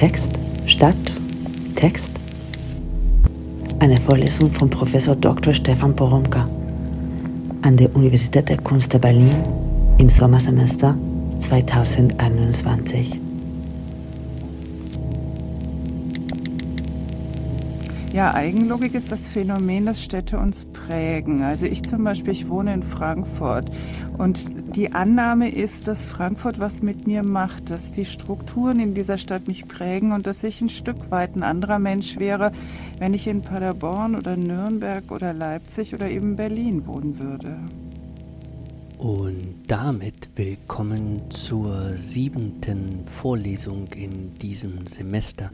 Text, Stadt, Text. Eine Vorlesung von Professor Dr. Stefan Poromka an der Universität der Kunst der Berlin im Sommersemester 2021. Ja, Eigenlogik ist das Phänomen, dass Städte uns prägen. Also ich zum Beispiel, ich wohne in Frankfurt und die Annahme ist, dass Frankfurt was mit mir macht, dass die Strukturen in dieser Stadt mich prägen und dass ich ein Stück weit ein anderer Mensch wäre, wenn ich in Paderborn oder Nürnberg oder Leipzig oder eben Berlin wohnen würde. Und damit willkommen zur siebenten Vorlesung in diesem Semester.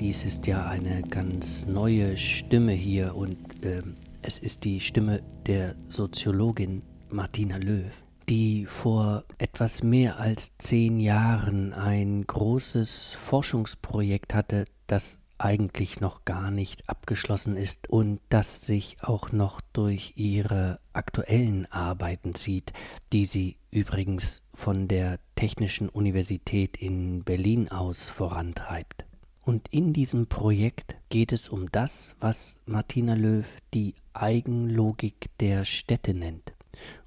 Dies ist ja eine ganz neue Stimme hier und äh, es ist die Stimme der Soziologin Martina Löw, die vor etwas mehr als zehn Jahren ein großes Forschungsprojekt hatte, das eigentlich noch gar nicht abgeschlossen ist und das sich auch noch durch ihre aktuellen Arbeiten zieht, die sie übrigens von der Technischen Universität in Berlin aus vorantreibt. Und in diesem Projekt geht es um das, was Martina Löw die Eigenlogik der Städte nennt.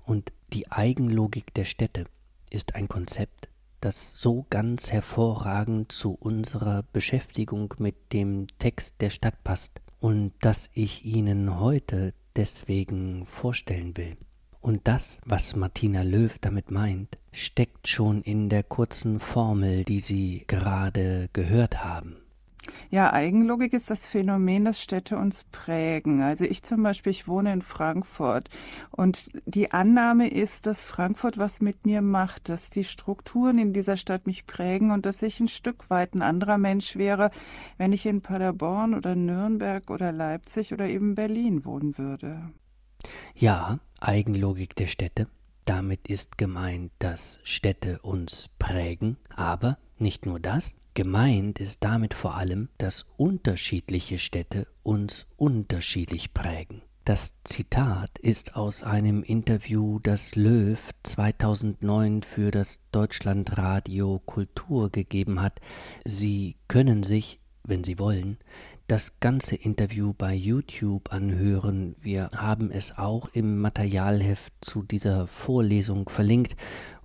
Und die Eigenlogik der Städte ist ein Konzept, das so ganz hervorragend zu unserer Beschäftigung mit dem Text der Stadt passt und das ich Ihnen heute deswegen vorstellen will. Und das, was Martina Löw damit meint, steckt schon in der kurzen Formel, die Sie gerade gehört haben. Ja, Eigenlogik ist das Phänomen, dass Städte uns prägen. Also ich zum Beispiel, ich wohne in Frankfurt und die Annahme ist, dass Frankfurt was mit mir macht, dass die Strukturen in dieser Stadt mich prägen und dass ich ein Stück weit ein anderer Mensch wäre, wenn ich in Paderborn oder Nürnberg oder Leipzig oder eben Berlin wohnen würde. Ja, Eigenlogik der Städte. Damit ist gemeint, dass Städte uns prägen, aber nicht nur das, Gemeint ist damit vor allem, dass unterschiedliche Städte uns unterschiedlich prägen. Das Zitat ist aus einem Interview, das Löw 2009 für das Deutschlandradio Kultur gegeben hat. Sie können sich, wenn Sie wollen, das ganze Interview bei YouTube anhören. Wir haben es auch im Materialheft zu dieser Vorlesung verlinkt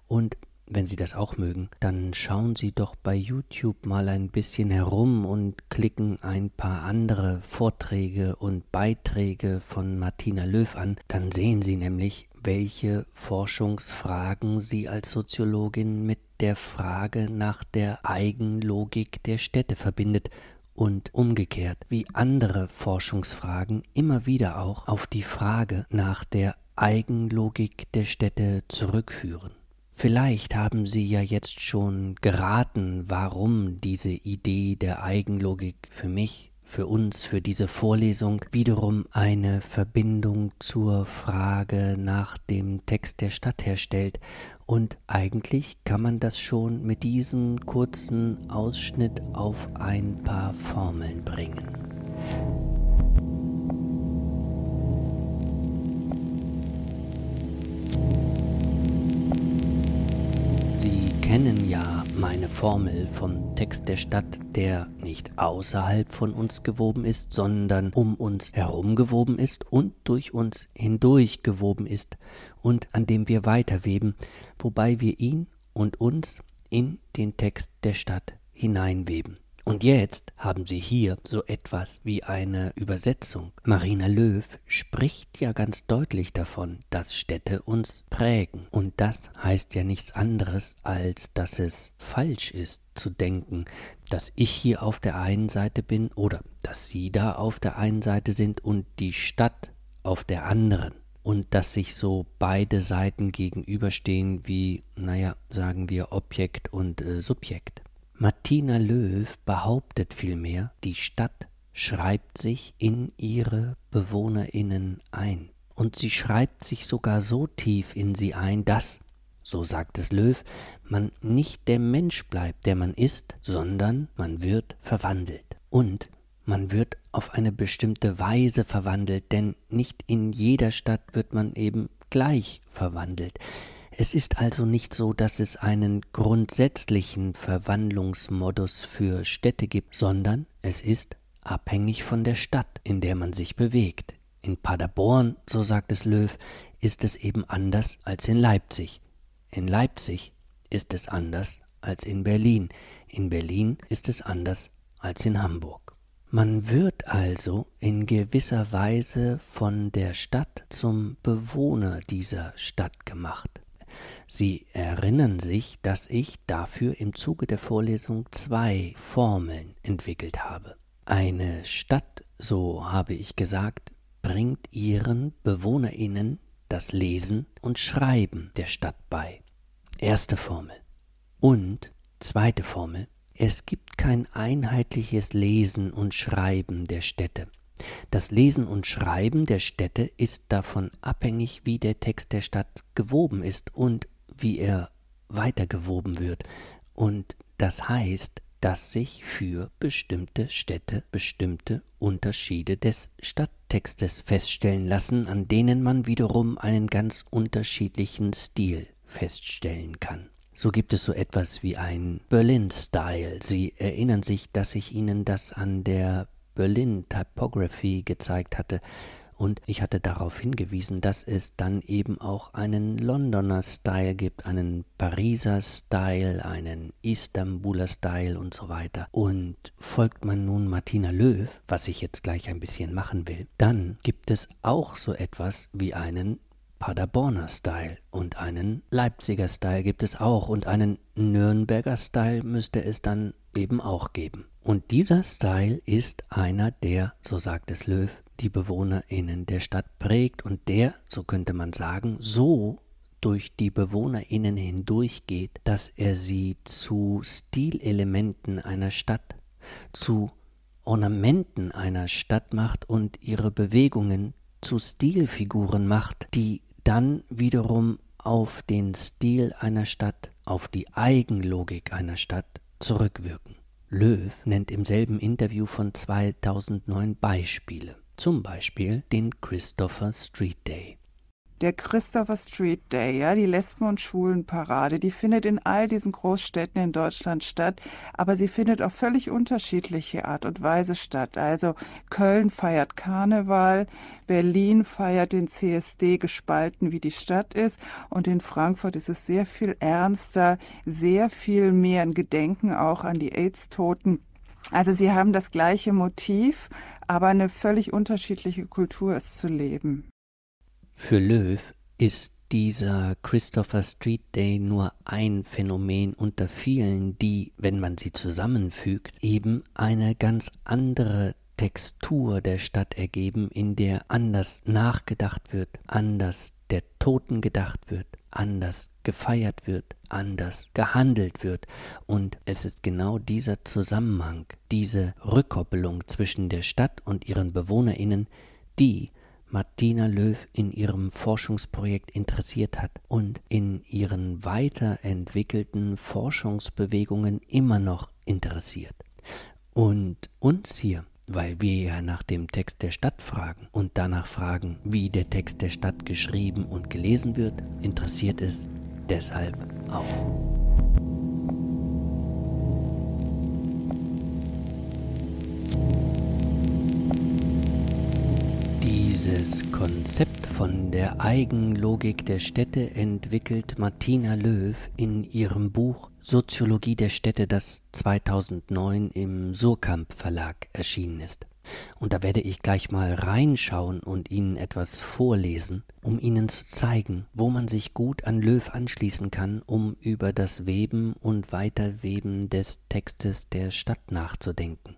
und wenn Sie das auch mögen, dann schauen Sie doch bei YouTube mal ein bisschen herum und klicken ein paar andere Vorträge und Beiträge von Martina Löw an. Dann sehen Sie nämlich, welche Forschungsfragen sie als Soziologin mit der Frage nach der Eigenlogik der Städte verbindet und umgekehrt, wie andere Forschungsfragen immer wieder auch auf die Frage nach der Eigenlogik der Städte zurückführen. Vielleicht haben Sie ja jetzt schon geraten, warum diese Idee der Eigenlogik für mich, für uns, für diese Vorlesung wiederum eine Verbindung zur Frage nach dem Text der Stadt herstellt. Und eigentlich kann man das schon mit diesem kurzen Ausschnitt auf ein paar Formeln bringen. Kennen ja meine Formel vom Text der Stadt, der nicht außerhalb von uns gewoben ist, sondern um uns herum gewoben ist und durch uns hindurch gewoben ist und an dem wir weiterweben, wobei wir ihn und uns in den Text der Stadt hineinweben. Und jetzt haben Sie hier so etwas wie eine Übersetzung. Marina Löw spricht ja ganz deutlich davon, dass Städte uns prägen. Und das heißt ja nichts anderes, als dass es falsch ist zu denken, dass ich hier auf der einen Seite bin oder dass Sie da auf der einen Seite sind und die Stadt auf der anderen und dass sich so beide Seiten gegenüberstehen wie, naja, sagen wir Objekt und äh, Subjekt. Martina Löw behauptet vielmehr, die Stadt schreibt sich in ihre Bewohnerinnen ein. Und sie schreibt sich sogar so tief in sie ein, dass, so sagt es Löw, man nicht der Mensch bleibt, der man ist, sondern man wird verwandelt. Und man wird auf eine bestimmte Weise verwandelt, denn nicht in jeder Stadt wird man eben gleich verwandelt. Es ist also nicht so, dass es einen grundsätzlichen Verwandlungsmodus für Städte gibt, sondern es ist abhängig von der Stadt, in der man sich bewegt. In Paderborn, so sagt es Löw, ist es eben anders als in Leipzig. In Leipzig ist es anders als in Berlin. In Berlin ist es anders als in Hamburg. Man wird also in gewisser Weise von der Stadt zum Bewohner dieser Stadt gemacht. Sie erinnern sich, dass ich dafür im Zuge der Vorlesung zwei Formeln entwickelt habe. Eine Stadt, so habe ich gesagt, bringt ihren Bewohnerinnen das Lesen und Schreiben der Stadt bei. Erste Formel. Und zweite Formel. Es gibt kein einheitliches Lesen und Schreiben der Städte. Das Lesen und Schreiben der Städte ist davon abhängig, wie der Text der Stadt gewoben ist und wie er weitergewoben wird. Und das heißt, dass sich für bestimmte Städte bestimmte Unterschiede des Stadttextes feststellen lassen, an denen man wiederum einen ganz unterschiedlichen Stil feststellen kann. So gibt es so etwas wie ein Berlin-Style. Sie erinnern sich, dass ich Ihnen das an der Berlin Typography gezeigt hatte, und ich hatte darauf hingewiesen, dass es dann eben auch einen Londoner Style gibt, einen Pariser Style, einen Istanbuler Style und so weiter. Und folgt man nun Martina Löw, was ich jetzt gleich ein bisschen machen will, dann gibt es auch so etwas wie einen Paderborner Style und einen Leipziger Style gibt es auch und einen Nürnberger Style müsste es dann eben auch geben. Und dieser Style ist einer, der, so sagt es Löw, die BewohnerInnen der Stadt prägt und der, so könnte man sagen, so durch die BewohnerInnen hindurchgeht, dass er sie zu Stilelementen einer Stadt, zu Ornamenten einer Stadt macht und ihre Bewegungen zu Stilfiguren macht, die dann wiederum auf den Stil einer Stadt, auf die Eigenlogik einer Stadt zurückwirken. Löw nennt im selben Interview von 2009 Beispiele, zum Beispiel den Christopher Street Day der Christopher Street Day, ja, die Lesben- und Schwulenparade, die findet in all diesen Großstädten in Deutschland statt, aber sie findet auf völlig unterschiedliche Art und Weise statt. Also Köln feiert Karneval, Berlin feiert den CSD gespalten, wie die Stadt ist, und in Frankfurt ist es sehr viel ernster, sehr viel mehr ein Gedenken auch an die AIDS-Toten. Also sie haben das gleiche Motiv, aber eine völlig unterschiedliche Kultur es zu leben. Für Löw ist dieser Christopher Street Day nur ein Phänomen unter vielen, die, wenn man sie zusammenfügt, eben eine ganz andere Textur der Stadt ergeben, in der anders nachgedacht wird, anders der Toten gedacht wird, anders gefeiert wird, anders gehandelt wird. Und es ist genau dieser Zusammenhang, diese Rückkoppelung zwischen der Stadt und ihren Bewohnerinnen, die Martina Löw in ihrem Forschungsprojekt interessiert hat und in ihren weiterentwickelten Forschungsbewegungen immer noch interessiert. Und uns hier, weil wir ja nach dem Text der Stadt fragen und danach fragen, wie der Text der Stadt geschrieben und gelesen wird, interessiert es deshalb auch. Dieses Konzept von der Eigenlogik der Städte entwickelt Martina Löw in ihrem Buch Soziologie der Städte, das 2009 im Surkamp Verlag erschienen ist. Und da werde ich gleich mal reinschauen und Ihnen etwas vorlesen, um Ihnen zu zeigen, wo man sich gut an Löw anschließen kann, um über das Weben und Weiterweben des Textes der Stadt nachzudenken.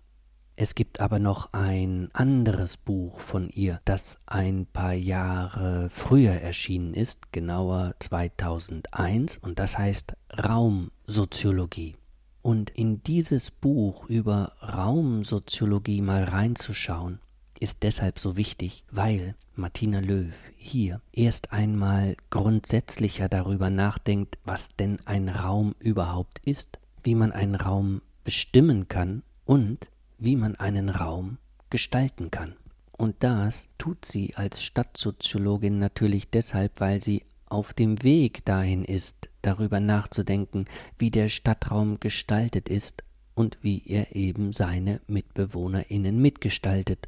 Es gibt aber noch ein anderes Buch von ihr, das ein paar Jahre früher erschienen ist, genauer 2001, und das heißt Raumsoziologie. Und in dieses Buch über Raumsoziologie mal reinzuschauen, ist deshalb so wichtig, weil Martina Löw hier erst einmal grundsätzlicher darüber nachdenkt, was denn ein Raum überhaupt ist, wie man einen Raum bestimmen kann und wie man einen Raum gestalten kann. Und das tut sie als Stadtsoziologin natürlich deshalb, weil sie auf dem Weg dahin ist, darüber nachzudenken, wie der Stadtraum gestaltet ist und wie er eben seine Mitbewohnerinnen mitgestaltet.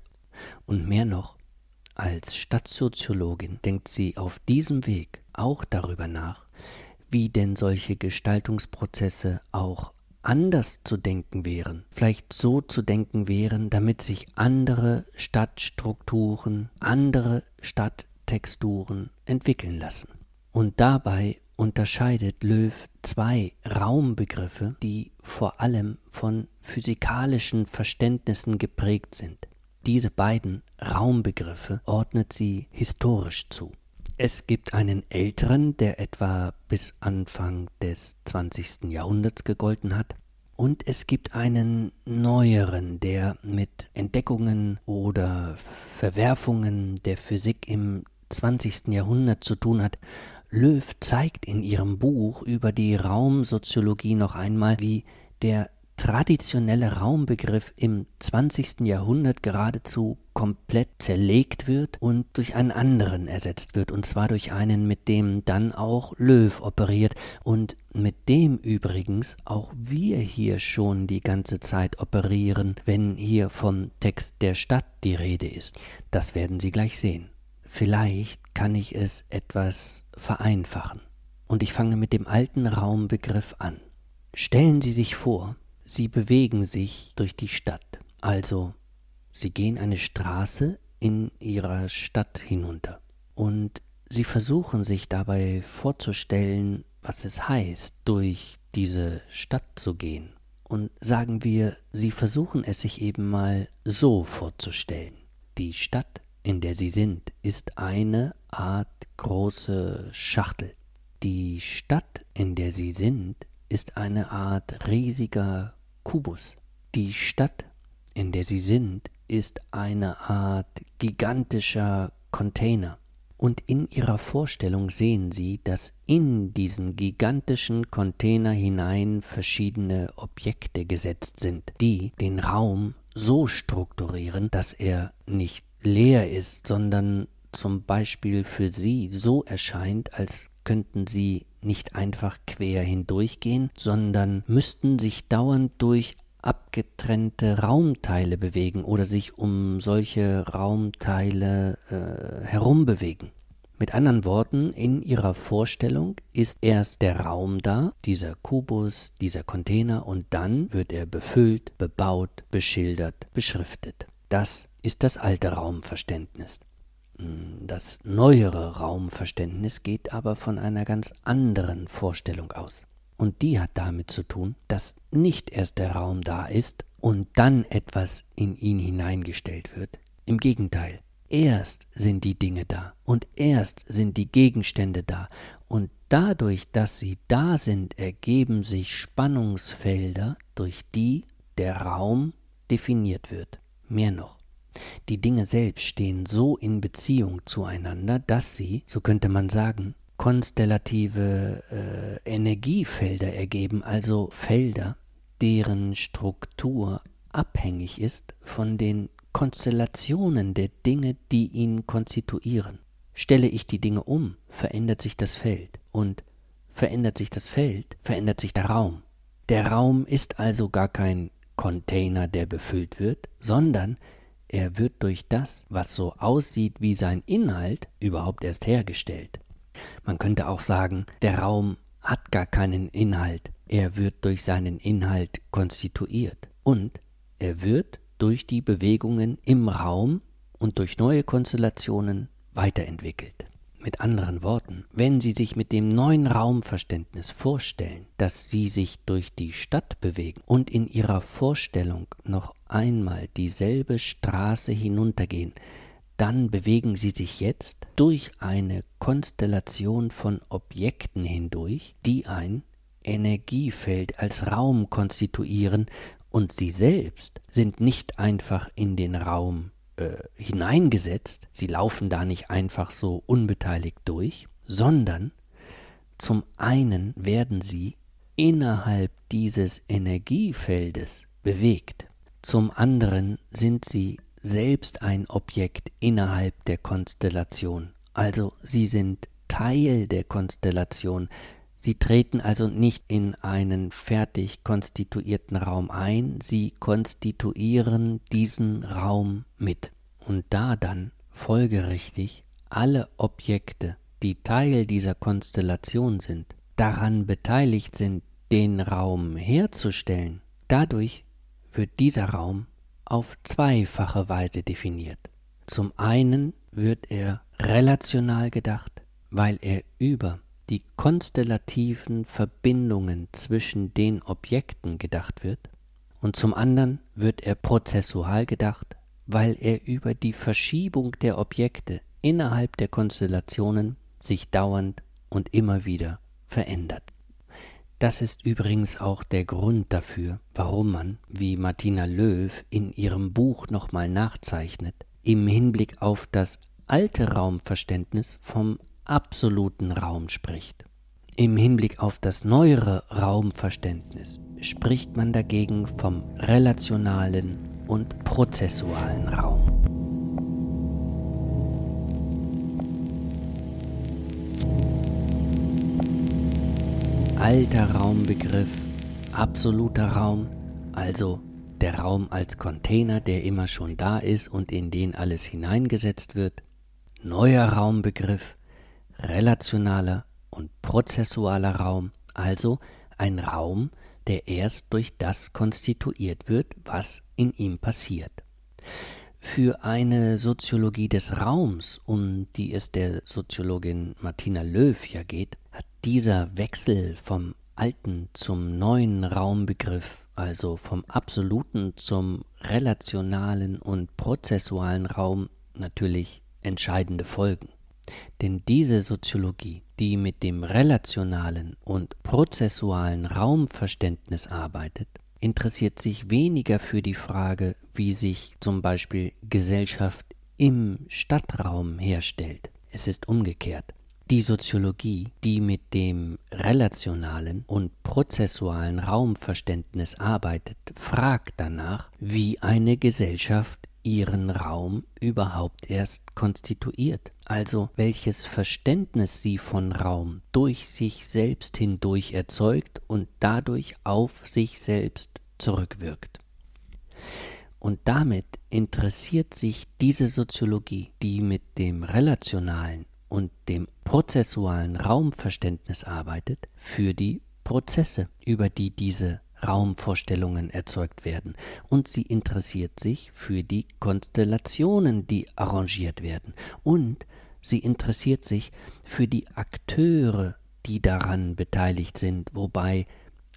Und mehr noch, als Stadtsoziologin denkt sie auf diesem Weg auch darüber nach, wie denn solche Gestaltungsprozesse auch anders zu denken wären, vielleicht so zu denken wären, damit sich andere Stadtstrukturen, andere Stadttexturen entwickeln lassen. Und dabei unterscheidet Löw zwei Raumbegriffe, die vor allem von physikalischen Verständnissen geprägt sind. Diese beiden Raumbegriffe ordnet sie historisch zu. Es gibt einen älteren, der etwa bis Anfang des 20. Jahrhunderts gegolten hat, und es gibt einen neueren, der mit Entdeckungen oder Verwerfungen der Physik im 20. Jahrhundert zu tun hat. Löw zeigt in ihrem Buch über die Raumsoziologie noch einmal, wie der traditionelle Raumbegriff im 20. Jahrhundert geradezu komplett zerlegt wird und durch einen anderen ersetzt wird, und zwar durch einen, mit dem dann auch Löw operiert und mit dem übrigens auch wir hier schon die ganze Zeit operieren, wenn hier vom Text der Stadt die Rede ist. Das werden Sie gleich sehen. Vielleicht kann ich es etwas vereinfachen. Und ich fange mit dem alten Raumbegriff an. Stellen Sie sich vor, Sie bewegen sich durch die Stadt, also Sie gehen eine Straße in Ihrer Stadt hinunter und Sie versuchen sich dabei vorzustellen, was es heißt, durch diese Stadt zu gehen. Und sagen wir, Sie versuchen es sich eben mal so vorzustellen. Die Stadt, in der Sie sind, ist eine Art große Schachtel. Die Stadt, in der Sie sind, ist eine Art riesiger Kubus. Die Stadt, in der sie sind, ist eine Art gigantischer Container. Und in ihrer Vorstellung sehen sie, dass in diesen gigantischen Container hinein verschiedene Objekte gesetzt sind, die den Raum so strukturieren, dass er nicht leer ist, sondern zum Beispiel für sie so erscheint, als könnten sie nicht einfach quer hindurchgehen, sondern müssten sich dauernd durch abgetrennte Raumteile bewegen oder sich um solche Raumteile äh, herumbewegen. Mit anderen Worten, in ihrer Vorstellung ist erst der Raum da, dieser Kubus, dieser Container, und dann wird er befüllt, bebaut, beschildert, beschriftet. Das ist das alte Raumverständnis. Das neuere Raumverständnis geht aber von einer ganz anderen Vorstellung aus. Und die hat damit zu tun, dass nicht erst der Raum da ist und dann etwas in ihn hineingestellt wird. Im Gegenteil, erst sind die Dinge da und erst sind die Gegenstände da und dadurch, dass sie da sind, ergeben sich Spannungsfelder, durch die der Raum definiert wird. Mehr noch. Die Dinge selbst stehen so in Beziehung zueinander, dass sie, so könnte man sagen, konstellative äh, Energiefelder ergeben, also Felder, deren Struktur abhängig ist von den Konstellationen der Dinge, die ihn konstituieren. Stelle ich die Dinge um, verändert sich das Feld und verändert sich das Feld, verändert sich der Raum. Der Raum ist also gar kein Container, der befüllt wird, sondern er wird durch das, was so aussieht wie sein Inhalt, überhaupt erst hergestellt. Man könnte auch sagen, der Raum hat gar keinen Inhalt, er wird durch seinen Inhalt konstituiert und er wird durch die Bewegungen im Raum und durch neue Konstellationen weiterentwickelt. Mit anderen Worten, wenn Sie sich mit dem neuen Raumverständnis vorstellen, dass Sie sich durch die Stadt bewegen und in Ihrer Vorstellung noch einmal dieselbe Straße hinuntergehen, dann bewegen Sie sich jetzt durch eine Konstellation von Objekten hindurch, die ein Energiefeld als Raum konstituieren, und Sie selbst sind nicht einfach in den Raum äh, hineingesetzt, sie laufen da nicht einfach so unbeteiligt durch, sondern zum einen werden sie innerhalb dieses Energiefeldes bewegt, zum anderen sind sie selbst ein Objekt innerhalb der Konstellation, also sie sind Teil der Konstellation. Sie treten also nicht in einen fertig konstituierten Raum ein, sie konstituieren diesen Raum mit. Und da dann folgerichtig alle Objekte, die Teil dieser Konstellation sind, daran beteiligt sind, den Raum herzustellen, dadurch wird dieser Raum auf zweifache Weise definiert. Zum einen wird er relational gedacht, weil er über die konstellativen Verbindungen zwischen den Objekten gedacht wird, und zum anderen wird er prozessual gedacht, weil er über die Verschiebung der Objekte innerhalb der Konstellationen sich dauernd und immer wieder verändert. Das ist übrigens auch der Grund dafür, warum man, wie Martina Löw in ihrem Buch nochmal nachzeichnet, im Hinblick auf das alte Raumverständnis vom absoluten Raum spricht. Im Hinblick auf das neuere Raumverständnis spricht man dagegen vom relationalen und prozessualen Raum. Alter Raumbegriff, absoluter Raum, also der Raum als Container, der immer schon da ist und in den alles hineingesetzt wird. Neuer Raumbegriff, relationaler und prozessualer Raum, also ein Raum, der erst durch das konstituiert wird, was in ihm passiert. Für eine Soziologie des Raums, um die es der Soziologin Martina Löw ja geht, hat dieser Wechsel vom alten zum neuen Raumbegriff, also vom absoluten zum relationalen und prozessualen Raum, natürlich entscheidende Folgen. Denn diese Soziologie, die mit dem relationalen und prozessualen Raumverständnis arbeitet, interessiert sich weniger für die Frage, wie sich zum Beispiel Gesellschaft im Stadtraum herstellt. Es ist umgekehrt. Die Soziologie, die mit dem relationalen und prozessualen Raumverständnis arbeitet, fragt danach, wie eine Gesellschaft ihren Raum überhaupt erst konstituiert, also welches Verständnis sie von Raum durch sich selbst hindurch erzeugt und dadurch auf sich selbst zurückwirkt. Und damit interessiert sich diese Soziologie, die mit dem relationalen und dem prozessualen Raumverständnis arbeitet, für die Prozesse, über die diese Raumvorstellungen erzeugt werden. Und sie interessiert sich für die Konstellationen, die arrangiert werden. Und sie interessiert sich für die Akteure, die daran beteiligt sind, wobei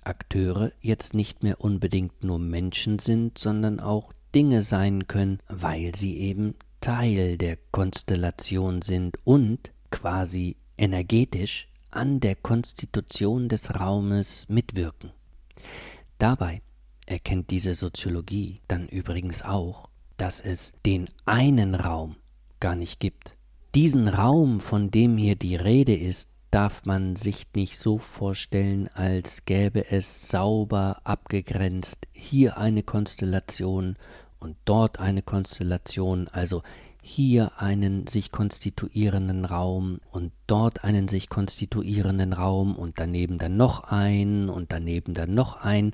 Akteure jetzt nicht mehr unbedingt nur Menschen sind, sondern auch Dinge sein können, weil sie eben Teil der Konstellation sind und quasi energetisch an der Konstitution des Raumes mitwirken. Dabei erkennt diese Soziologie dann übrigens auch, dass es den einen Raum gar nicht gibt. Diesen Raum, von dem hier die Rede ist, darf man sich nicht so vorstellen, als gäbe es sauber abgegrenzt hier eine Konstellation und dort eine Konstellation, also hier einen sich konstituierenden Raum und dort einen sich konstituierenden Raum und daneben dann noch einen und daneben dann noch einen.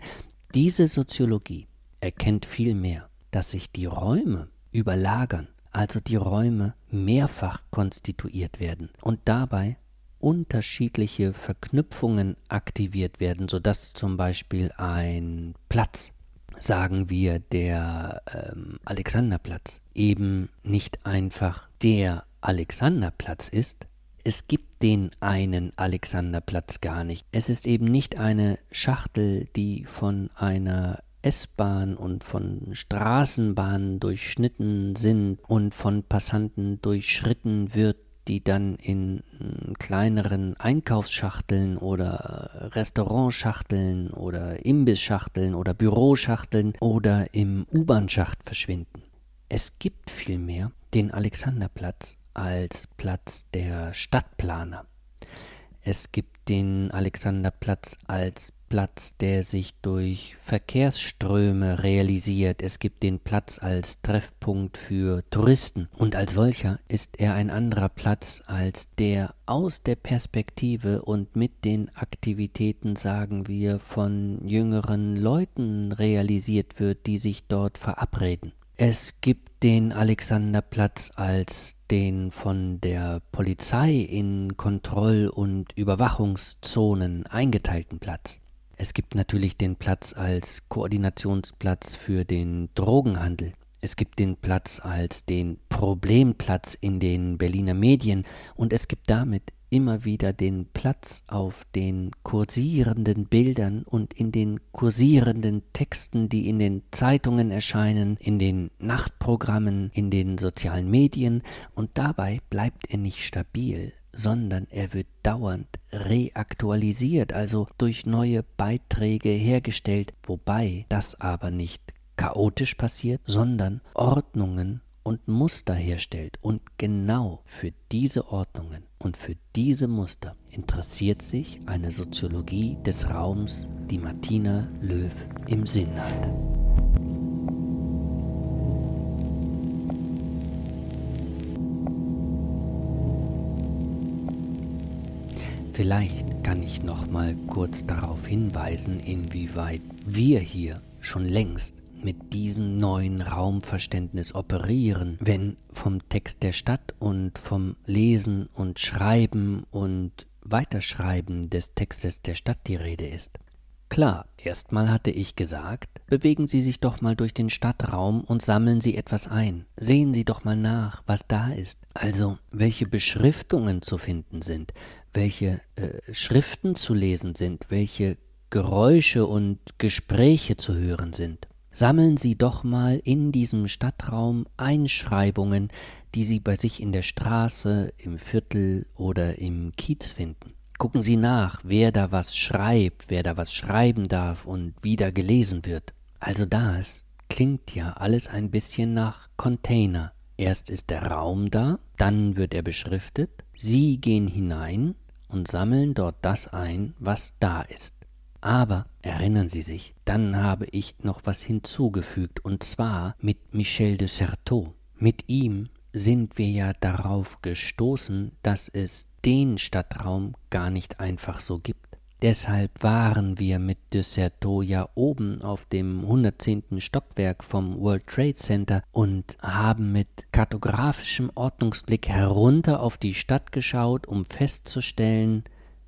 Diese Soziologie erkennt vielmehr, dass sich die Räume überlagern, also die Räume mehrfach konstituiert werden und dabei unterschiedliche Verknüpfungen aktiviert werden, sodass zum Beispiel ein Platz sagen wir, der ähm, Alexanderplatz eben nicht einfach der Alexanderplatz ist. Es gibt den einen Alexanderplatz gar nicht. Es ist eben nicht eine Schachtel, die von einer S-Bahn und von Straßenbahnen durchschnitten sind und von Passanten durchschritten wird, die dann in hm, kleineren Einkaufsschachteln oder Restaurantschachteln oder Imbissschachteln oder Büroschachteln oder im U-Bahn-Schacht verschwinden. Es gibt vielmehr den Alexanderplatz als Platz der Stadtplaner. Es gibt den Alexanderplatz als Platz, der sich durch Verkehrsströme realisiert. Es gibt den Platz als Treffpunkt für Touristen. Und als solcher ist er ein anderer Platz als der aus der Perspektive und mit den Aktivitäten, sagen wir, von jüngeren Leuten realisiert wird, die sich dort verabreden. Es gibt den Alexanderplatz als den von der Polizei in Kontroll- und Überwachungszonen eingeteilten Platz. Es gibt natürlich den Platz als Koordinationsplatz für den Drogenhandel. Es gibt den Platz als den Problemplatz in den Berliner Medien. Und es gibt damit immer wieder den Platz auf den kursierenden Bildern und in den kursierenden Texten, die in den Zeitungen erscheinen, in den Nachtprogrammen, in den sozialen Medien, und dabei bleibt er nicht stabil, sondern er wird dauernd reaktualisiert, also durch neue Beiträge hergestellt, wobei das aber nicht chaotisch passiert, sondern Ordnungen und Muster herstellt. Und genau für diese Ordnungen und für diese Muster interessiert sich eine Soziologie des Raums, die Martina Löw im Sinn hat. Vielleicht kann ich noch mal kurz darauf hinweisen, inwieweit wir hier schon längst mit diesem neuen Raumverständnis operieren, wenn vom Text der Stadt und vom Lesen und Schreiben und Weiterschreiben des Textes der Stadt die Rede ist. Klar, erstmal hatte ich gesagt, bewegen Sie sich doch mal durch den Stadtraum und sammeln Sie etwas ein. Sehen Sie doch mal nach, was da ist. Also, welche Beschriftungen zu finden sind, welche äh, Schriften zu lesen sind, welche Geräusche und Gespräche zu hören sind. Sammeln Sie doch mal in diesem Stadtraum Einschreibungen, die Sie bei sich in der Straße, im Viertel oder im Kiez finden. Gucken Sie nach, wer da was schreibt, wer da was schreiben darf und wie da gelesen wird. Also das klingt ja alles ein bisschen nach Container. Erst ist der Raum da, dann wird er beschriftet, Sie gehen hinein und sammeln dort das ein, was da ist. Aber erinnern Sie sich, dann habe ich noch was hinzugefügt, und zwar mit Michel de Certeau. Mit ihm sind wir ja darauf gestoßen, dass es den Stadtraum gar nicht einfach so gibt. Deshalb waren wir mit de Certeau ja oben auf dem 110. Stockwerk vom World Trade Center und haben mit kartografischem Ordnungsblick herunter auf die Stadt geschaut, um festzustellen,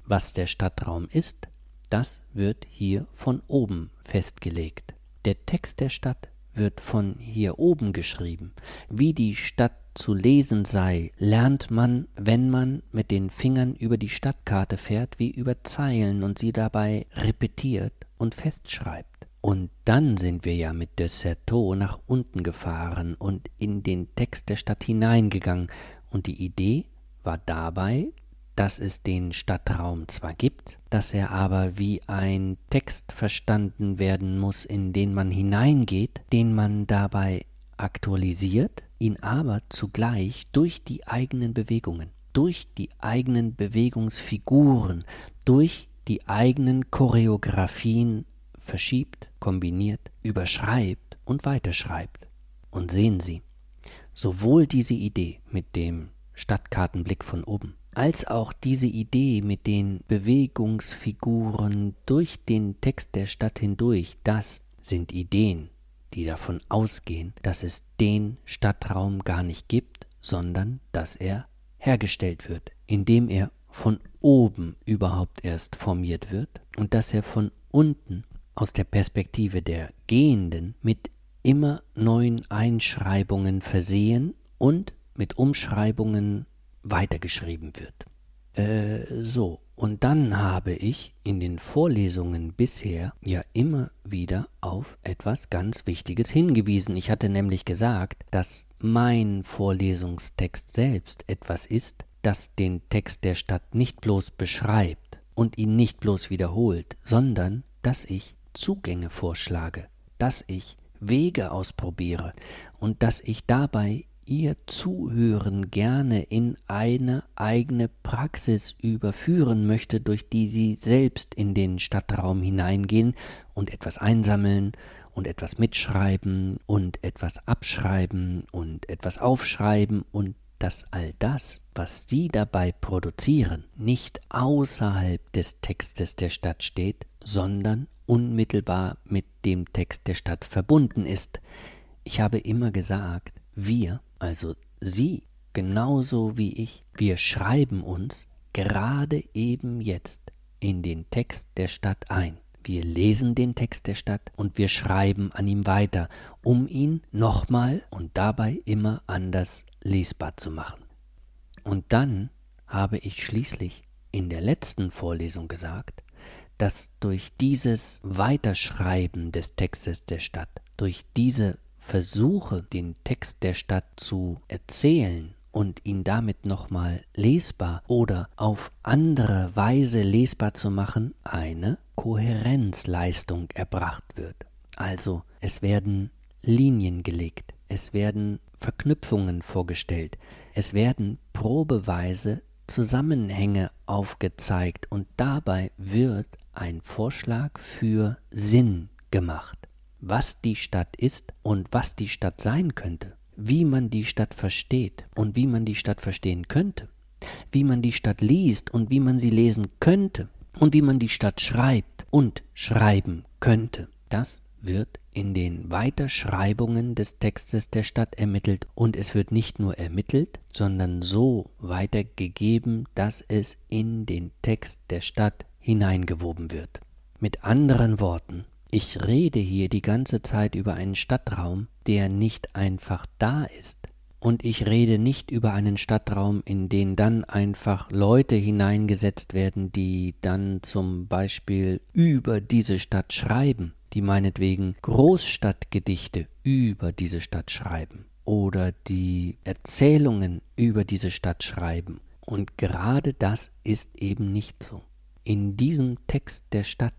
was der Stadtraum ist, das wird hier von oben festgelegt. Der Text der Stadt wird von hier oben geschrieben. Wie die Stadt zu lesen sei, lernt man, wenn man mit den Fingern über die Stadtkarte fährt, wie über Zeilen und sie dabei repetiert und festschreibt. Und dann sind wir ja mit de Certeau nach unten gefahren und in den Text der Stadt hineingegangen, und die Idee war dabei, dass es den Stadtraum zwar gibt, dass er aber wie ein Text verstanden werden muss, in den man hineingeht, den man dabei aktualisiert, ihn aber zugleich durch die eigenen Bewegungen, durch die eigenen Bewegungsfiguren, durch die eigenen Choreografien verschiebt, kombiniert, überschreibt und weiterschreibt. Und sehen Sie, sowohl diese Idee mit dem Stadtkartenblick von oben, als auch diese Idee mit den Bewegungsfiguren durch den Text der Stadt hindurch, das sind Ideen, die davon ausgehen, dass es den Stadtraum gar nicht gibt, sondern dass er hergestellt wird, indem er von oben überhaupt erst formiert wird und dass er von unten aus der Perspektive der Gehenden mit immer neuen Einschreibungen versehen und mit Umschreibungen weitergeschrieben wird. Äh, so, und dann habe ich in den Vorlesungen bisher ja immer wieder auf etwas ganz Wichtiges hingewiesen. Ich hatte nämlich gesagt, dass mein Vorlesungstext selbst etwas ist, das den Text der Stadt nicht bloß beschreibt und ihn nicht bloß wiederholt, sondern dass ich Zugänge vorschlage, dass ich Wege ausprobiere und dass ich dabei ihr Zuhören gerne in eine eigene Praxis überführen möchte, durch die sie selbst in den Stadtraum hineingehen und etwas einsammeln und etwas mitschreiben und etwas abschreiben und etwas aufschreiben und dass all das, was Sie dabei produzieren, nicht außerhalb des Textes der Stadt steht, sondern unmittelbar mit dem Text der Stadt verbunden ist. Ich habe immer gesagt, wir, also Sie, genauso wie ich, wir schreiben uns gerade eben jetzt in den Text der Stadt ein. Wir lesen den Text der Stadt und wir schreiben an ihm weiter, um ihn nochmal und dabei immer anders lesbar zu machen. Und dann habe ich schließlich in der letzten Vorlesung gesagt, dass durch dieses Weiterschreiben des Textes der Stadt, durch diese Versuche, den Text der Stadt zu erzählen und ihn damit nochmal lesbar oder auf andere Weise lesbar zu machen, eine Kohärenzleistung erbracht wird. Also es werden Linien gelegt, es werden Verknüpfungen vorgestellt, es werden probeweise Zusammenhänge aufgezeigt und dabei wird ein Vorschlag für Sinn gemacht, was die Stadt ist und was die Stadt sein könnte, wie man die Stadt versteht und wie man die Stadt verstehen könnte, wie man die Stadt liest und wie man sie lesen könnte und wie man die Stadt schreibt und schreiben könnte. Das wird in den Weiterschreibungen des Textes der Stadt ermittelt und es wird nicht nur ermittelt, sondern so weitergegeben, dass es in den Text der Stadt hineingewoben wird. Mit anderen Worten, ich rede hier die ganze Zeit über einen Stadtraum, der nicht einfach da ist, und ich rede nicht über einen Stadtraum, in den dann einfach Leute hineingesetzt werden, die dann zum Beispiel über diese Stadt schreiben, die meinetwegen Großstadtgedichte über diese Stadt schreiben oder die Erzählungen über diese Stadt schreiben. Und gerade das ist eben nicht so. In diesem Text der Stadt,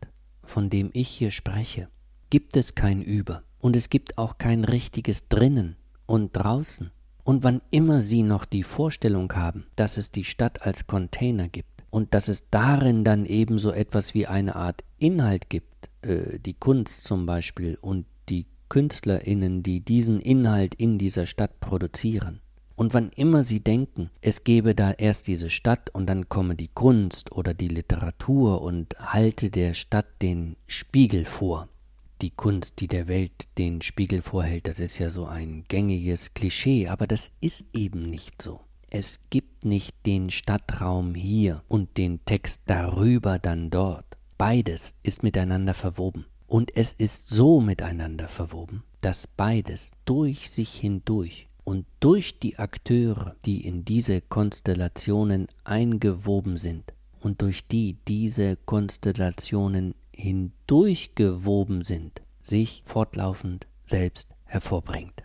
von dem ich hier spreche, gibt es kein Über und es gibt auch kein richtiges drinnen und draußen. Und wann immer Sie noch die Vorstellung haben, dass es die Stadt als Container gibt und dass es darin dann eben so etwas wie eine Art Inhalt gibt, äh, die Kunst zum Beispiel und die KünstlerInnen, die diesen Inhalt in dieser Stadt produzieren. Und wann immer Sie denken, es gebe da erst diese Stadt und dann komme die Kunst oder die Literatur und halte der Stadt den Spiegel vor, die Kunst, die der Welt den Spiegel vorhält, das ist ja so ein gängiges Klischee, aber das ist eben nicht so. Es gibt nicht den Stadtraum hier und den Text darüber dann dort. Beides ist miteinander verwoben. Und es ist so miteinander verwoben, dass beides durch sich hindurch und durch die Akteure, die in diese Konstellationen eingewoben sind und durch die diese Konstellationen hindurchgewoben sind, sich fortlaufend selbst hervorbringt.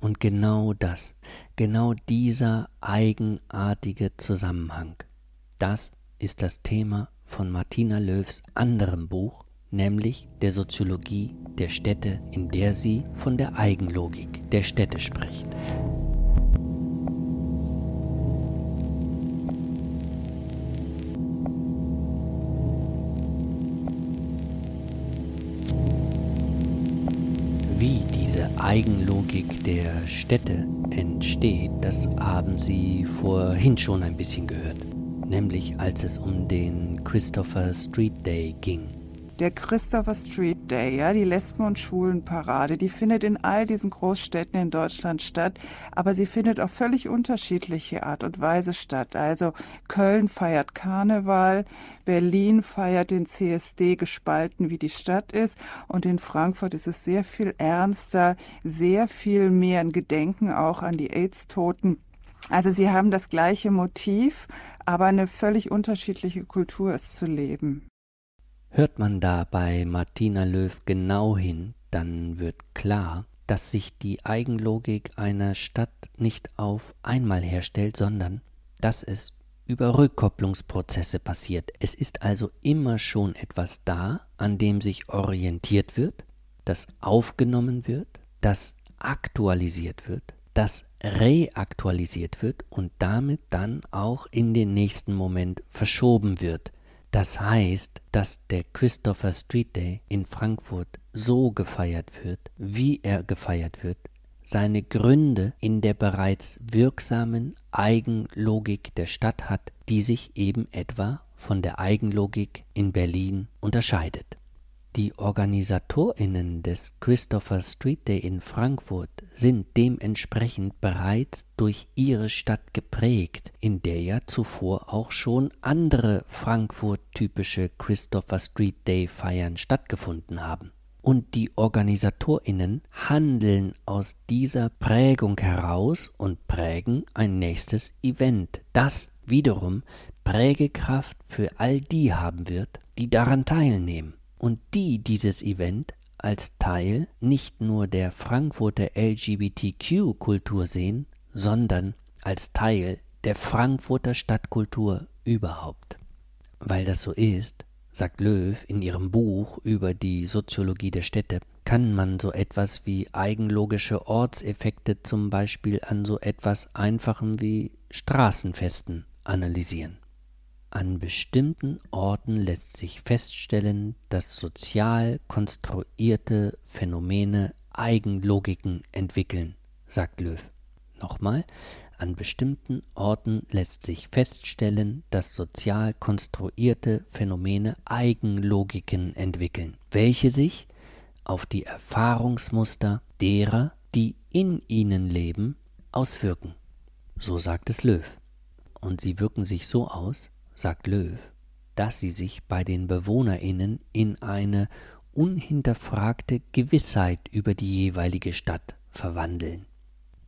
Und genau das, genau dieser eigenartige Zusammenhang, das ist das Thema von Martina Löws anderem Buch, nämlich der Soziologie der Städte, in der sie von der Eigenlogik der Städte spricht. Wie diese Eigenlogik der Städte entsteht, das haben Sie vorhin schon ein bisschen gehört, nämlich als es um den Christopher Street Day ging der Christopher Street Day, ja, die Lesben- und Schwulenparade, die findet in all diesen Großstädten in Deutschland statt, aber sie findet auf völlig unterschiedliche Art und Weise statt. Also Köln feiert Karneval, Berlin feiert den CSD gespalten, wie die Stadt ist, und in Frankfurt ist es sehr viel ernster, sehr viel mehr ein Gedenken auch an die AIDS-Toten. Also sie haben das gleiche Motiv, aber eine völlig unterschiedliche Kultur ist zu leben. Hört man da bei Martina Löw genau hin, dann wird klar, dass sich die Eigenlogik einer Stadt nicht auf einmal herstellt, sondern dass es über Rückkopplungsprozesse passiert. Es ist also immer schon etwas da, an dem sich orientiert wird, das aufgenommen wird, das aktualisiert wird, das reaktualisiert wird und damit dann auch in den nächsten Moment verschoben wird. Das heißt, dass der Christopher Street Day in Frankfurt so gefeiert wird, wie er gefeiert wird, seine Gründe in der bereits wirksamen Eigenlogik der Stadt hat, die sich eben etwa von der Eigenlogik in Berlin unterscheidet. Die Organisatorinnen des Christopher Street Day in Frankfurt sind dementsprechend bereits durch ihre Stadt geprägt, in der ja zuvor auch schon andere Frankfurt-typische Christopher Street Day Feiern stattgefunden haben. Und die Organisatorinnen handeln aus dieser Prägung heraus und prägen ein nächstes Event, das wiederum Prägekraft für all die haben wird, die daran teilnehmen und die dieses Event als Teil nicht nur der Frankfurter LGBTQ-Kultur sehen, sondern als Teil der Frankfurter Stadtkultur überhaupt. Weil das so ist, sagt Löw in ihrem Buch über die Soziologie der Städte, kann man so etwas wie eigenlogische Ortseffekte zum Beispiel an so etwas Einfachem wie Straßenfesten analysieren. An bestimmten Orten lässt sich feststellen, dass sozial konstruierte Phänomene Eigenlogiken entwickeln, sagt Löw. Nochmal, an bestimmten Orten lässt sich feststellen, dass sozial konstruierte Phänomene Eigenlogiken entwickeln, welche sich auf die Erfahrungsmuster derer, die in ihnen leben, auswirken. So sagt es Löw. Und sie wirken sich so aus, sagt Löw, dass sie sich bei den Bewohnerinnen in eine unhinterfragte Gewissheit über die jeweilige Stadt verwandeln.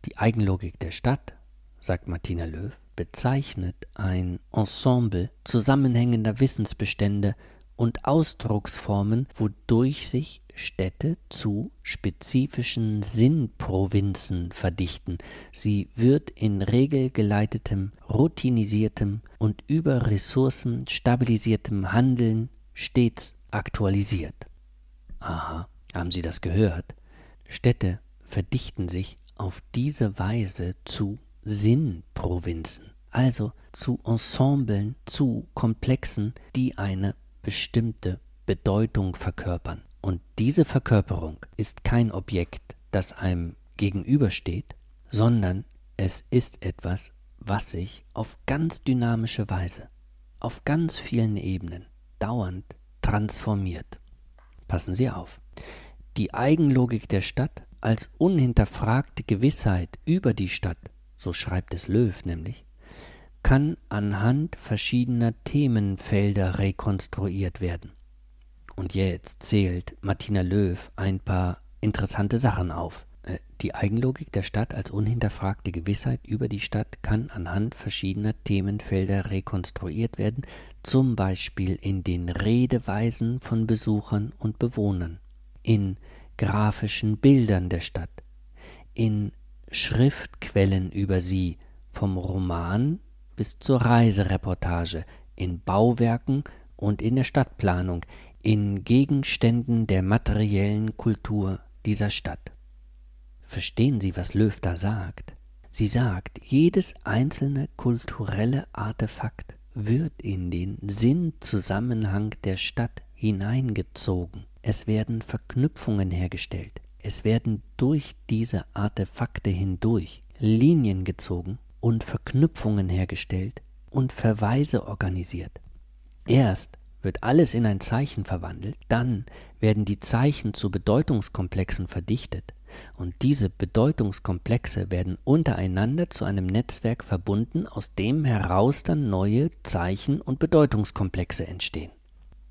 Die Eigenlogik der Stadt, sagt Martina Löw, bezeichnet ein Ensemble zusammenhängender Wissensbestände und Ausdrucksformen, wodurch sich Städte zu spezifischen Sinnprovinzen verdichten. Sie wird in regelgeleitetem, routinisiertem und über Ressourcen stabilisiertem Handeln stets aktualisiert. Aha, haben Sie das gehört? Städte verdichten sich auf diese Weise zu Sinnprovinzen, also zu Ensemblen, zu Komplexen, die eine bestimmte Bedeutung verkörpern. Und diese Verkörperung ist kein Objekt, das einem gegenübersteht, sondern es ist etwas, was sich auf ganz dynamische Weise, auf ganz vielen Ebenen dauernd transformiert. Passen Sie auf. Die Eigenlogik der Stadt als unhinterfragte Gewissheit über die Stadt, so schreibt es Löw nämlich, kann anhand verschiedener Themenfelder rekonstruiert werden. Und jetzt zählt Martina Löw ein paar interessante Sachen auf. Äh, die Eigenlogik der Stadt als unhinterfragte Gewissheit über die Stadt kann anhand verschiedener Themenfelder rekonstruiert werden, zum Beispiel in den Redeweisen von Besuchern und Bewohnern, in grafischen Bildern der Stadt, in Schriftquellen über sie, vom Roman bis zur Reisereportage, in Bauwerken und in der Stadtplanung, in Gegenständen der materiellen Kultur dieser Stadt. Verstehen Sie, was Löw da sagt? Sie sagt, jedes einzelne kulturelle Artefakt wird in den Sinnzusammenhang der Stadt hineingezogen. Es werden Verknüpfungen hergestellt. Es werden durch diese Artefakte hindurch Linien gezogen und Verknüpfungen hergestellt und Verweise organisiert. Erst wird alles in ein Zeichen verwandelt, dann werden die Zeichen zu Bedeutungskomplexen verdichtet und diese Bedeutungskomplexe werden untereinander zu einem Netzwerk verbunden, aus dem heraus dann neue Zeichen und Bedeutungskomplexe entstehen.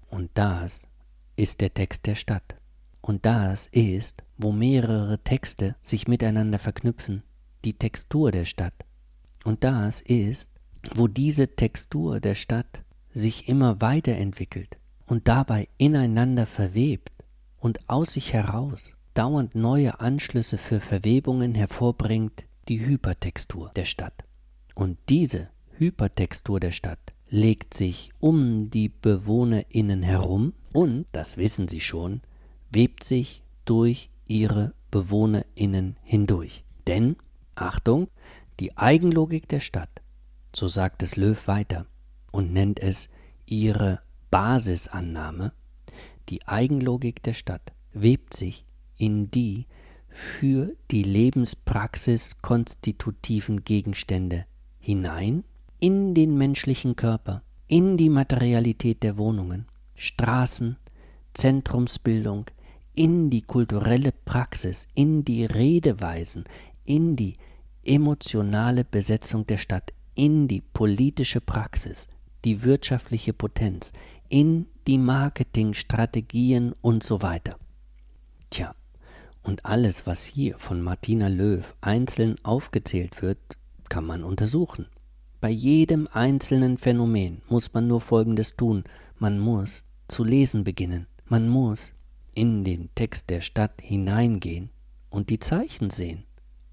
Und das ist der Text der Stadt. Und das ist, wo mehrere Texte sich miteinander verknüpfen, die Textur der Stadt. Und das ist, wo diese Textur der Stadt sich immer weiterentwickelt und dabei ineinander verwebt und aus sich heraus dauernd neue Anschlüsse für Verwebungen hervorbringt, die Hypertextur der Stadt. Und diese Hypertextur der Stadt legt sich um die BewohnerInnen herum und, das wissen Sie schon, webt sich durch ihre BewohnerInnen hindurch. Denn Achtung, die Eigenlogik der Stadt, so sagt es Löw weiter und nennt es ihre Basisannahme, die Eigenlogik der Stadt webt sich in die für die Lebenspraxis konstitutiven Gegenstände hinein, in den menschlichen Körper, in die Materialität der Wohnungen, Straßen, Zentrumsbildung, in die kulturelle Praxis, in die Redeweisen, in die emotionale Besetzung der Stadt, in die politische Praxis, die wirtschaftliche Potenz, in die Marketingstrategien und so weiter. Tja, und alles, was hier von Martina Löw einzeln aufgezählt wird, kann man untersuchen. Bei jedem einzelnen Phänomen muss man nur Folgendes tun. Man muss zu lesen beginnen. Man muss in den Text der Stadt hineingehen und die Zeichen sehen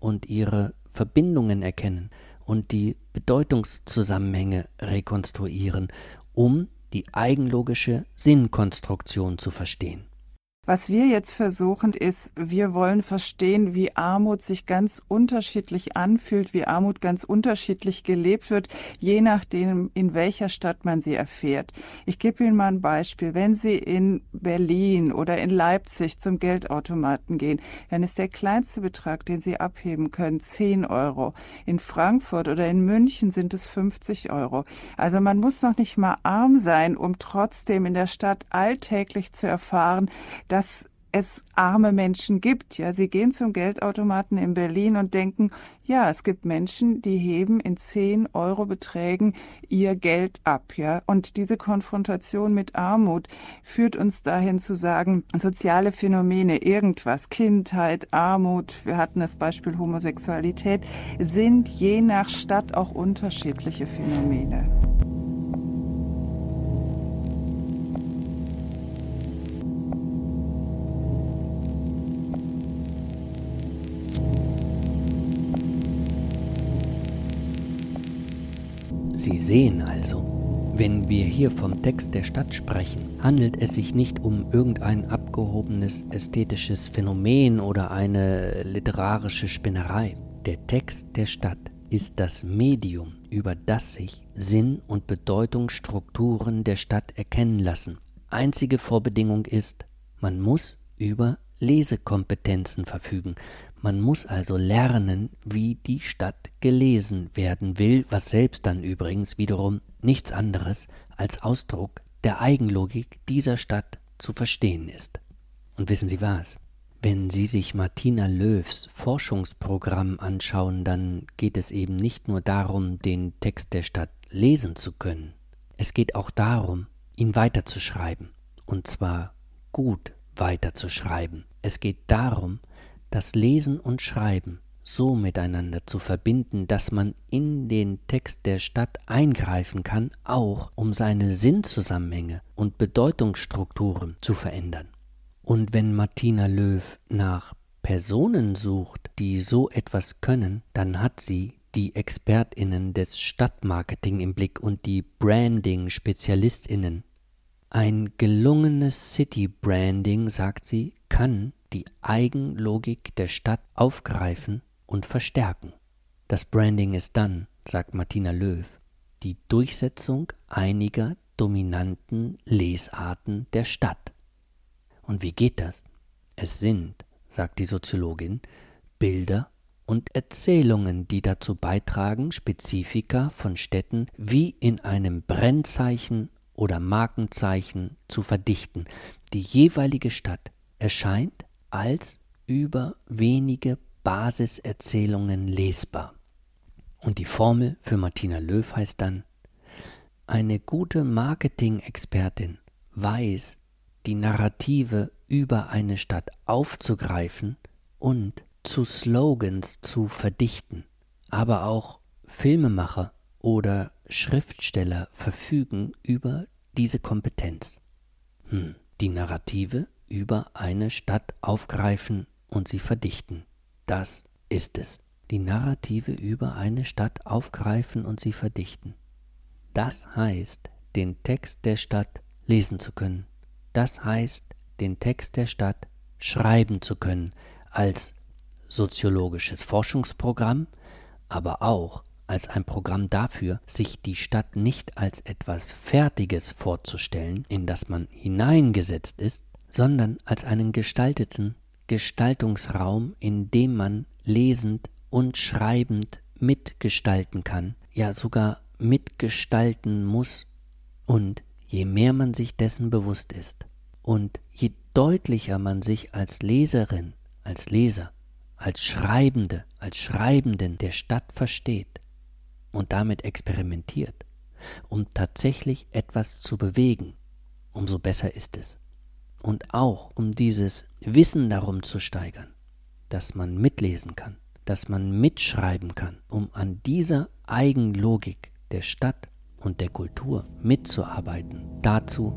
und ihre Verbindungen erkennen und die Bedeutungszusammenhänge rekonstruieren, um die eigenlogische Sinnkonstruktion zu verstehen. Was wir jetzt versuchen, ist, wir wollen verstehen, wie Armut sich ganz unterschiedlich anfühlt, wie Armut ganz unterschiedlich gelebt wird, je nachdem, in welcher Stadt man sie erfährt. Ich gebe Ihnen mal ein Beispiel. Wenn Sie in Berlin oder in Leipzig zum Geldautomaten gehen, dann ist der kleinste Betrag, den Sie abheben können, 10 Euro. In Frankfurt oder in München sind es 50 Euro. Also man muss noch nicht mal arm sein, um trotzdem in der Stadt alltäglich zu erfahren, dass es arme Menschen gibt. Ja, sie gehen zum Geldautomaten in Berlin und denken, ja, es gibt Menschen, die heben in 10 Euro Beträgen ihr Geld ab. Ja, und diese Konfrontation mit Armut führt uns dahin zu sagen, soziale Phänomene, irgendwas, Kindheit, Armut, wir hatten das Beispiel Homosexualität, sind je nach Stadt auch unterschiedliche Phänomene. Sie sehen also, wenn wir hier vom Text der Stadt sprechen, handelt es sich nicht um irgendein abgehobenes ästhetisches Phänomen oder eine literarische Spinnerei. Der Text der Stadt ist das Medium, über das sich Sinn und Bedeutungsstrukturen der Stadt erkennen lassen. Einzige Vorbedingung ist, man muss über Lesekompetenzen verfügen. Man muss also lernen, wie die Stadt gelesen werden will, was selbst dann übrigens wiederum nichts anderes als Ausdruck der Eigenlogik dieser Stadt zu verstehen ist. Und wissen Sie was? Wenn Sie sich Martina Löws Forschungsprogramm anschauen, dann geht es eben nicht nur darum, den Text der Stadt lesen zu können. Es geht auch darum, ihn weiterzuschreiben. Und zwar gut weiterzuschreiben. Es geht darum, das Lesen und Schreiben so miteinander zu verbinden, dass man in den Text der Stadt eingreifen kann, auch um seine Sinnzusammenhänge und Bedeutungsstrukturen zu verändern. Und wenn Martina Löw nach Personen sucht, die so etwas können, dann hat sie die Expertinnen des Stadtmarketing im Blick und die Branding-Spezialistinnen. Ein gelungenes City-Branding, sagt sie, kann die Eigenlogik der Stadt aufgreifen und verstärken. Das Branding ist dann, sagt Martina Löw, die Durchsetzung einiger dominanten Lesarten der Stadt. Und wie geht das? Es sind, sagt die Soziologin, Bilder und Erzählungen, die dazu beitragen, Spezifika von Städten wie in einem Brennzeichen oder Markenzeichen zu verdichten. Die jeweilige Stadt erscheint als über wenige Basiserzählungen lesbar. Und die Formel für Martina Löw heißt dann, eine gute Marketing-Expertin weiß, die Narrative über eine Stadt aufzugreifen und zu Slogans zu verdichten. Aber auch Filmemacher oder Schriftsteller verfügen über diese Kompetenz. Hm, die Narrative über eine Stadt aufgreifen und sie verdichten. Das ist es. Die Narrative über eine Stadt aufgreifen und sie verdichten. Das heißt, den Text der Stadt lesen zu können. Das heißt, den Text der Stadt schreiben zu können als soziologisches Forschungsprogramm, aber auch als ein Programm dafür, sich die Stadt nicht als etwas Fertiges vorzustellen, in das man hineingesetzt ist, sondern als einen gestalteten Gestaltungsraum, in dem man lesend und schreibend mitgestalten kann, ja sogar mitgestalten muss, und je mehr man sich dessen bewusst ist, und je deutlicher man sich als Leserin, als Leser, als Schreibende, als Schreibenden der Stadt versteht und damit experimentiert, um tatsächlich etwas zu bewegen, umso besser ist es. Und auch um dieses Wissen darum zu steigern, dass man mitlesen kann, dass man mitschreiben kann, um an dieser Eigenlogik der Stadt und der Kultur mitzuarbeiten. Dazu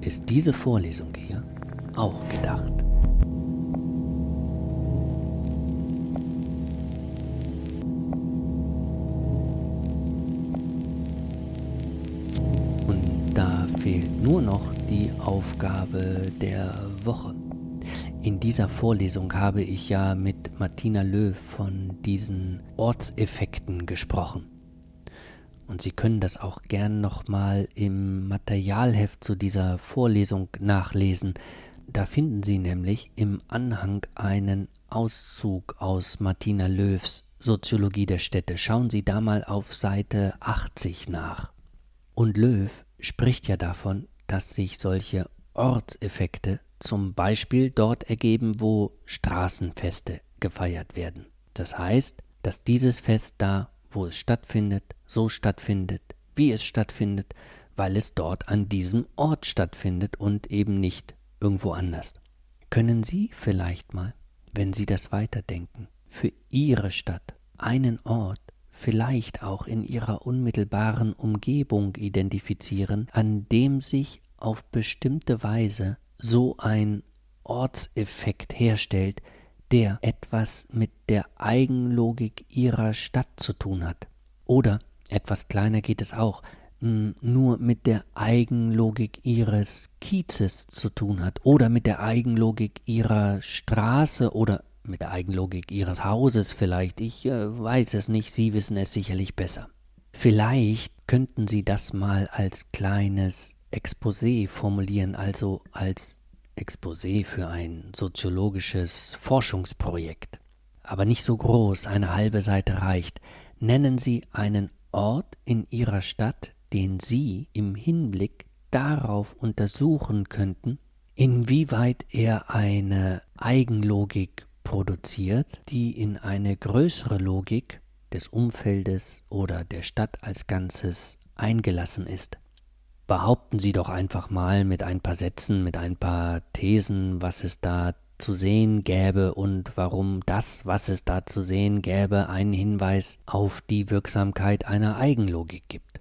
ist diese Vorlesung hier auch gedacht. Fehlt nur noch die Aufgabe der Woche. In dieser Vorlesung habe ich ja mit Martina Löw von diesen Ortseffekten gesprochen. Und Sie können das auch gern nochmal im Materialheft zu dieser Vorlesung nachlesen. Da finden Sie nämlich im Anhang einen Auszug aus Martina Löws Soziologie der Städte. Schauen Sie da mal auf Seite 80 nach. Und Löw spricht ja davon, dass sich solche Ortseffekte zum Beispiel dort ergeben, wo Straßenfeste gefeiert werden. Das heißt, dass dieses Fest da, wo es stattfindet, so stattfindet, wie es stattfindet, weil es dort an diesem Ort stattfindet und eben nicht irgendwo anders. Können Sie vielleicht mal, wenn Sie das weiterdenken, für Ihre Stadt einen Ort vielleicht auch in Ihrer unmittelbaren Umgebung identifizieren, an dem sich auf bestimmte Weise so ein Ortseffekt herstellt, der etwas mit der Eigenlogik Ihrer Stadt zu tun hat. Oder etwas kleiner geht es auch, nur mit der Eigenlogik ihres Kiezes zu tun hat oder mit der Eigenlogik ihrer Straße oder mit der Eigenlogik ihres Hauses vielleicht. Ich äh, weiß es nicht, Sie wissen es sicherlich besser. Vielleicht könnten Sie das mal als kleines Exposé formulieren, also als Exposé für ein soziologisches Forschungsprojekt. Aber nicht so groß, eine halbe Seite reicht. Nennen Sie einen Ort in Ihrer Stadt, den Sie im Hinblick darauf untersuchen könnten, inwieweit er eine Eigenlogik produziert, die in eine größere Logik des Umfeldes oder der Stadt als Ganzes eingelassen ist. Behaupten Sie doch einfach mal mit ein paar Sätzen, mit ein paar Thesen, was es da zu sehen gäbe und warum das, was es da zu sehen gäbe, einen Hinweis auf die Wirksamkeit einer Eigenlogik gibt.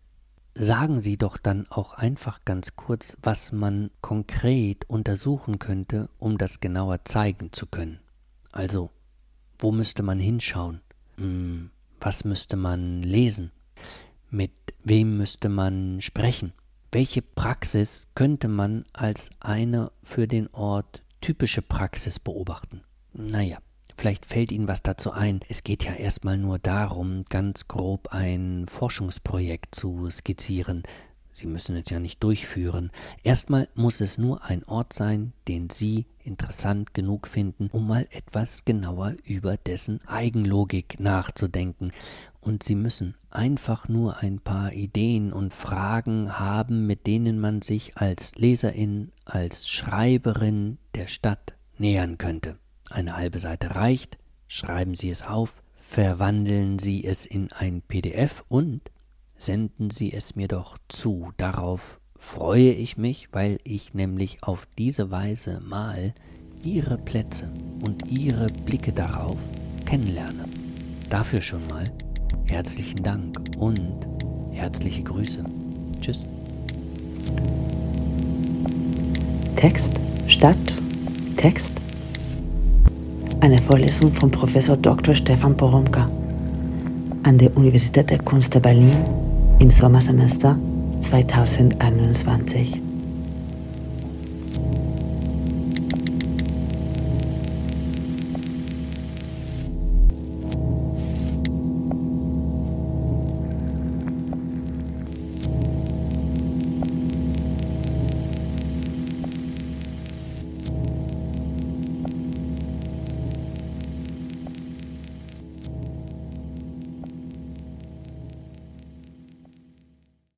Sagen Sie doch dann auch einfach ganz kurz, was man konkret untersuchen könnte, um das genauer zeigen zu können. Also, wo müsste man hinschauen? Hm, was müsste man lesen? Mit wem müsste man sprechen? Welche Praxis könnte man als eine für den Ort typische Praxis beobachten. Naja, vielleicht fällt Ihnen was dazu ein. Es geht ja erstmal nur darum, ganz grob ein Forschungsprojekt zu skizzieren. Sie müssen es ja nicht durchführen. Erstmal muss es nur ein Ort sein, den Sie interessant genug finden, um mal etwas genauer über dessen Eigenlogik nachzudenken. Und Sie müssen einfach nur ein paar Ideen und Fragen haben, mit denen man sich als Leserin, als Schreiberin der Stadt nähern könnte. Eine halbe Seite reicht, schreiben Sie es auf, verwandeln Sie es in ein PDF und senden Sie es mir doch zu. Darauf freue ich mich, weil ich nämlich auf diese Weise mal Ihre Plätze und Ihre Blicke darauf kennenlerne. Dafür schon mal herzlichen Dank und herzliche Grüße. Tschüss. Text, Stadt, Text. Eine Vorlesung von Professor Dr. Stefan Poromka an der Universität der Kunst der Berlin im Sommersemester 2021.